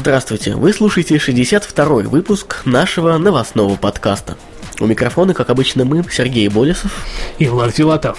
Здравствуйте, вы слушаете 62-й выпуск нашего новостного подкаста. У микрофона, как обычно, мы, Сергей Болесов. И Влад Филатов.